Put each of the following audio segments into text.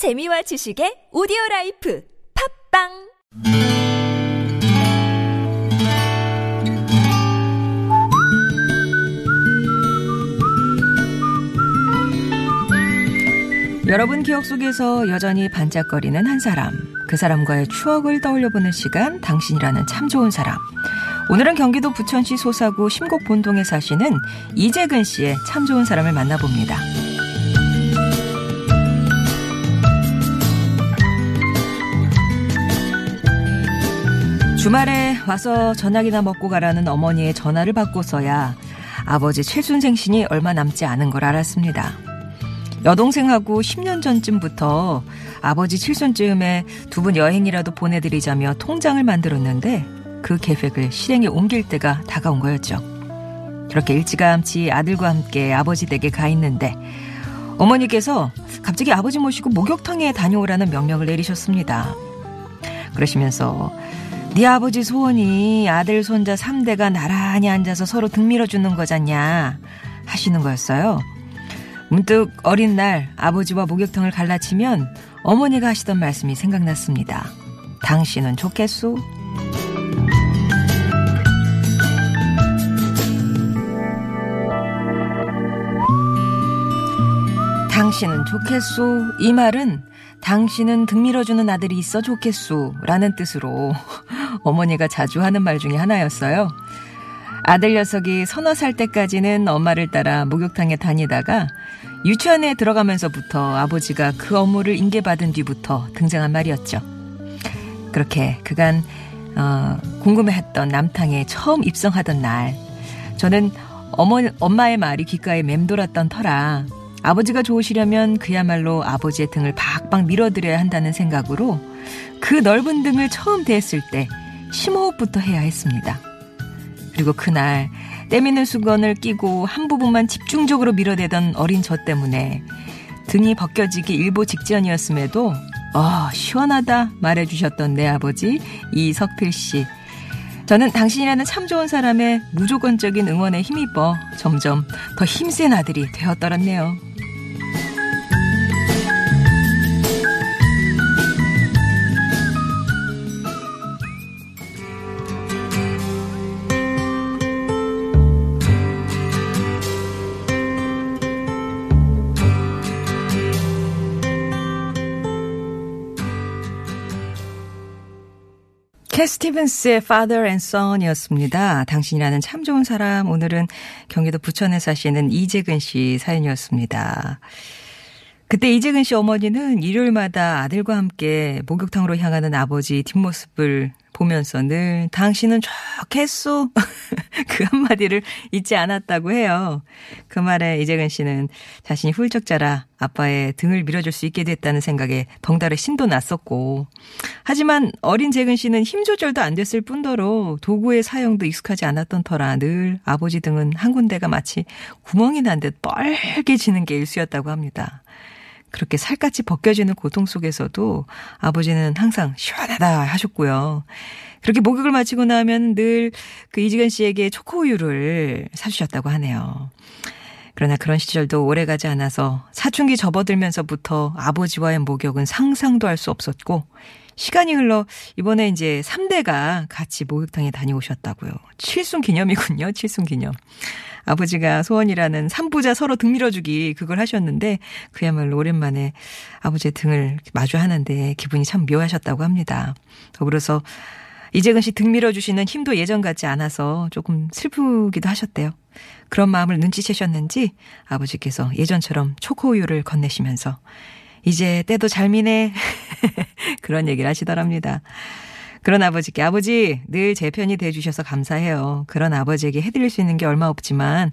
재미와 지식의 오디오 라이프 팟빵 여러분 기억 속에서 여전히 반짝거리는 한 사람. 그 사람과의 추억을 떠올려보는 시간, 당신이라는 참 좋은 사람. 오늘은 경기도 부천시 소사구 심곡 본동에 사시는 이재근 씨의 참 좋은 사람을 만나봅니다. 주말에 와서 저녁이나 먹고 가라는 어머니의 전화를 받고서야 아버지 칠순생신이 얼마 남지 않은 걸 알았습니다. 여동생하고 10년 전쯤부터 아버지 칠순쯤에 두 분 여행이라도 보내드리자며 통장을 만들었는데 그 계획을 실행에 옮길 때가 다가온 거였죠. 그렇게 일찌감치 아들과 함께 아버지 댁에 가 있는데 어머니께서 갑자기 아버지 모시고 목욕탕에 다녀오라는 명령을 내리셨습니다. 그러시면서 네 아버지 소원이 아들 손자 3대가 나란히 앉아서 서로 등 밀어주는 거잖냐 하시는 거였어요. 문득 어린 날 아버지와 목욕탕을 갈라치면 어머니가 하시던 말씀이 생각났습니다. 당신은 좋겠소? 당신은 좋겠소? 이 말은 당신은 등 밀어주는 아들이 있어 좋겠소? 라는 뜻으로 어머니가 자주 하는 말 중에 하나였어요. 아들 녀석이 서너 살 때까지는 엄마를 따라 목욕탕에 다니다가 유치원에 들어가면서부터 아버지가 그 업무를 인계받은 뒤부터 등장한 말이었죠. 그렇게 그간 어, 궁금해했던 남탕에 처음 입성하던 날 저는 어머, 엄마의 말이 귓가에 맴돌았던 터라 아버지가 좋으시려면 그야말로 아버지의 등을 박박 밀어드려야 한다는 생각으로 그 넓은 등을 처음 대했을 때 심호흡부터 해야 했습니다. 그리고 그날 때미는 수건을 끼고 한 부분만 집중적으로 밀어대던 어린 저 때문에 등이 벗겨지기 일보 직전이었음에도 어, 시원하다 말해주셨던 내 아버지 이석필 씨. 저는 당신이라는 참 좋은 사람의 무조건적인 응원에 힘입어 점점 더 힘센 아들이 되었더랬네요. 캐 스티븐스의 Father and Son이었습니다. 당신이라는 참 좋은 사람. 오늘은 경기도 부천에 사시는 이재근 씨 사연이었습니다. 그때 이재근 씨 어머니는 일요일마다 아들과 함께 목욕탕으로 향하는 아버지 뒷모습을 보면서 늘 당신은 좋겠소 그 한마디를 잊지 않았다고 해요. 그 말에 이재근 씨는 자신이 훌쩍 자라 아빠의 등을 밀어줄 수 있게 됐다는 생각에 덩달아 신도 났었고 하지만 어린 재근 씨는 힘 조절도 안 됐을 뿐더러 도구의 사용도 익숙하지 않았던 터라 늘 아버지 등은 한 군데가 마치 구멍이 난 듯 뻘개지는 게 일수였다고 합니다. 그렇게 살갗이 벗겨지는 고통 속에서도 아버지는 항상 시원하다 하셨고요. 그렇게 목욕을 마치고 나면 늘 그 이지근 씨에게 초코우유를 사주셨다고 하네요. 그러나 그런 시절도 오래 가지 않아서 사춘기 접어들면서부터 아버지와의 목욕은 상상도 할 수 없었고 시간이 흘러 이번에 이제 3대가 같이 목욕탕에 다녀오셨다고요. 칠순 기념이군요. 칠순 기념. 아버지가 소원이라는 삼부자 서로 등 밀어주기 그걸 하셨는데 그야말로 오랜만에 아버지의 등을 마주하는데 기분이 참 묘하셨다고 합니다. 더불어서 이재근 씨 등 밀어주시는 힘도 예전 같지 않아서 조금 슬프기도 하셨대요. 그런 마음을 눈치채셨는지 아버지께서 예전처럼 초코우유를 건네시면서 이제 때도 잘 미네. 그런 얘기를 하시더랍니다. 그런 아버지께 아버지 늘 제 편이 돼주셔서 감사해요. 그런 아버지에게 해드릴 수 있는 게 얼마 없지만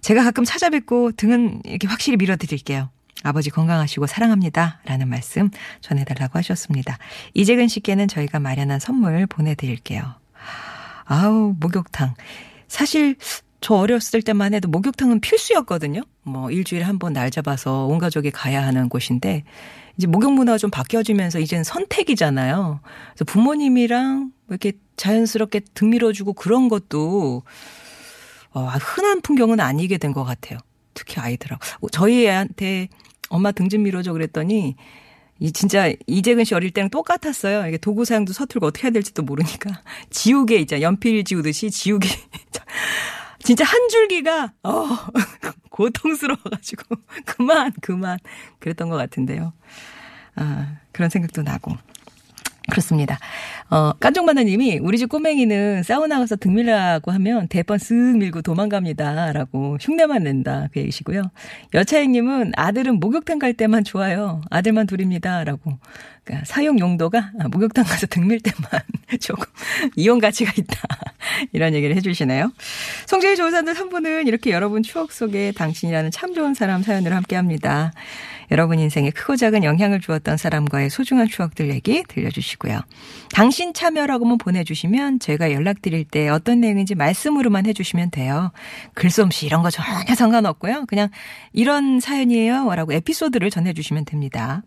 제가 가끔 찾아뵙고 등은 이렇게 확실히 밀어드릴게요. 아버지 건강하시고 사랑합니다. 라는 말씀 전해달라고 하셨습니다. 이재근 씨께는 저희가 마련한 선물 보내드릴게요. 아우, 목욕탕. 사실 저 어렸을 때만 해도 목욕탕은 필수였거든요. 뭐 일주일에 한 번 날 잡아서 온 가족이 가야 하는 곳인데 이제 목욕 문화가 좀 바뀌어지면서 이제는 선택이잖아요. 그래서 부모님이랑 이렇게 자연스럽게 등 밀어주고 그런 것도 어, 흔한 풍경은 아니게 된 것 같아요. 특히 아이들하고. 저희 애한테 엄마 등 좀 밀어줘 그랬더니 이 진짜 이재근 씨 어릴 때랑 똑같았어요. 이게 도구 사용도 서툴고 어떻게 해야 될지도 모르니까 지우개 있잖아. 연필 지우듯이 지우개 진짜 한 줄기가 어 고통스러워가지고 그만 그만 그랬던 것 같은데요. 아 그런 생각도 나고. 그렇습니다. 어, 깐종바나님이 우리 집 꼬맹이는 사우나 가서 등 밀라고 하면 대번 쓱 밀고 도망갑니다. 라고 흉내만 낸다. 그 얘기시고요. 여차행님은 아들은 목욕탕 갈 때만 좋아요. 아들만 둘입니다. 라고. 그러니까 사용 용도가 목욕탕 가서 등 밀 때만 조금 이용 가치가 있다. 이런 얘기를 해주시네요. 송재희 조사들 3부는 이렇게 여러분 추억 속에 당신이라는 참 좋은 사람 사연을 함께 합니다. 여러분 인생에 크고 작은 영향을 주었던 사람과의 소중한 추억들 얘기 들려주시고요. 당신 참여라고만 보내주시면 저희가 연락드릴 때 어떤 내용인지 말씀으로만 해주시면 돼요. 글솜씨 이런 거 전혀 상관없고요. 그냥 이런 사연이에요. 라고 에피소드를 전해주시면 됩니다.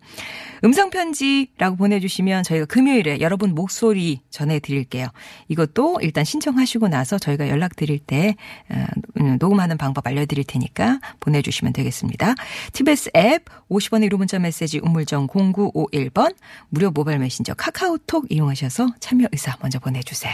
음성편지라고 보내주시면 저희가 금요일에 여러분 목소리 전해드릴게요. 이것도 일단 신청하시고 나서 저희가 연락드릴 때 어, 음, 녹음하는 방법 알려드릴 테니까 보내주시면 되겠습니다. TBS 앱 50원의 1호 문자 메시지 우물정 0951번 무료 모바일 메신저 카카오톡 이용하셔서 참여 의사 먼저 보내주세요.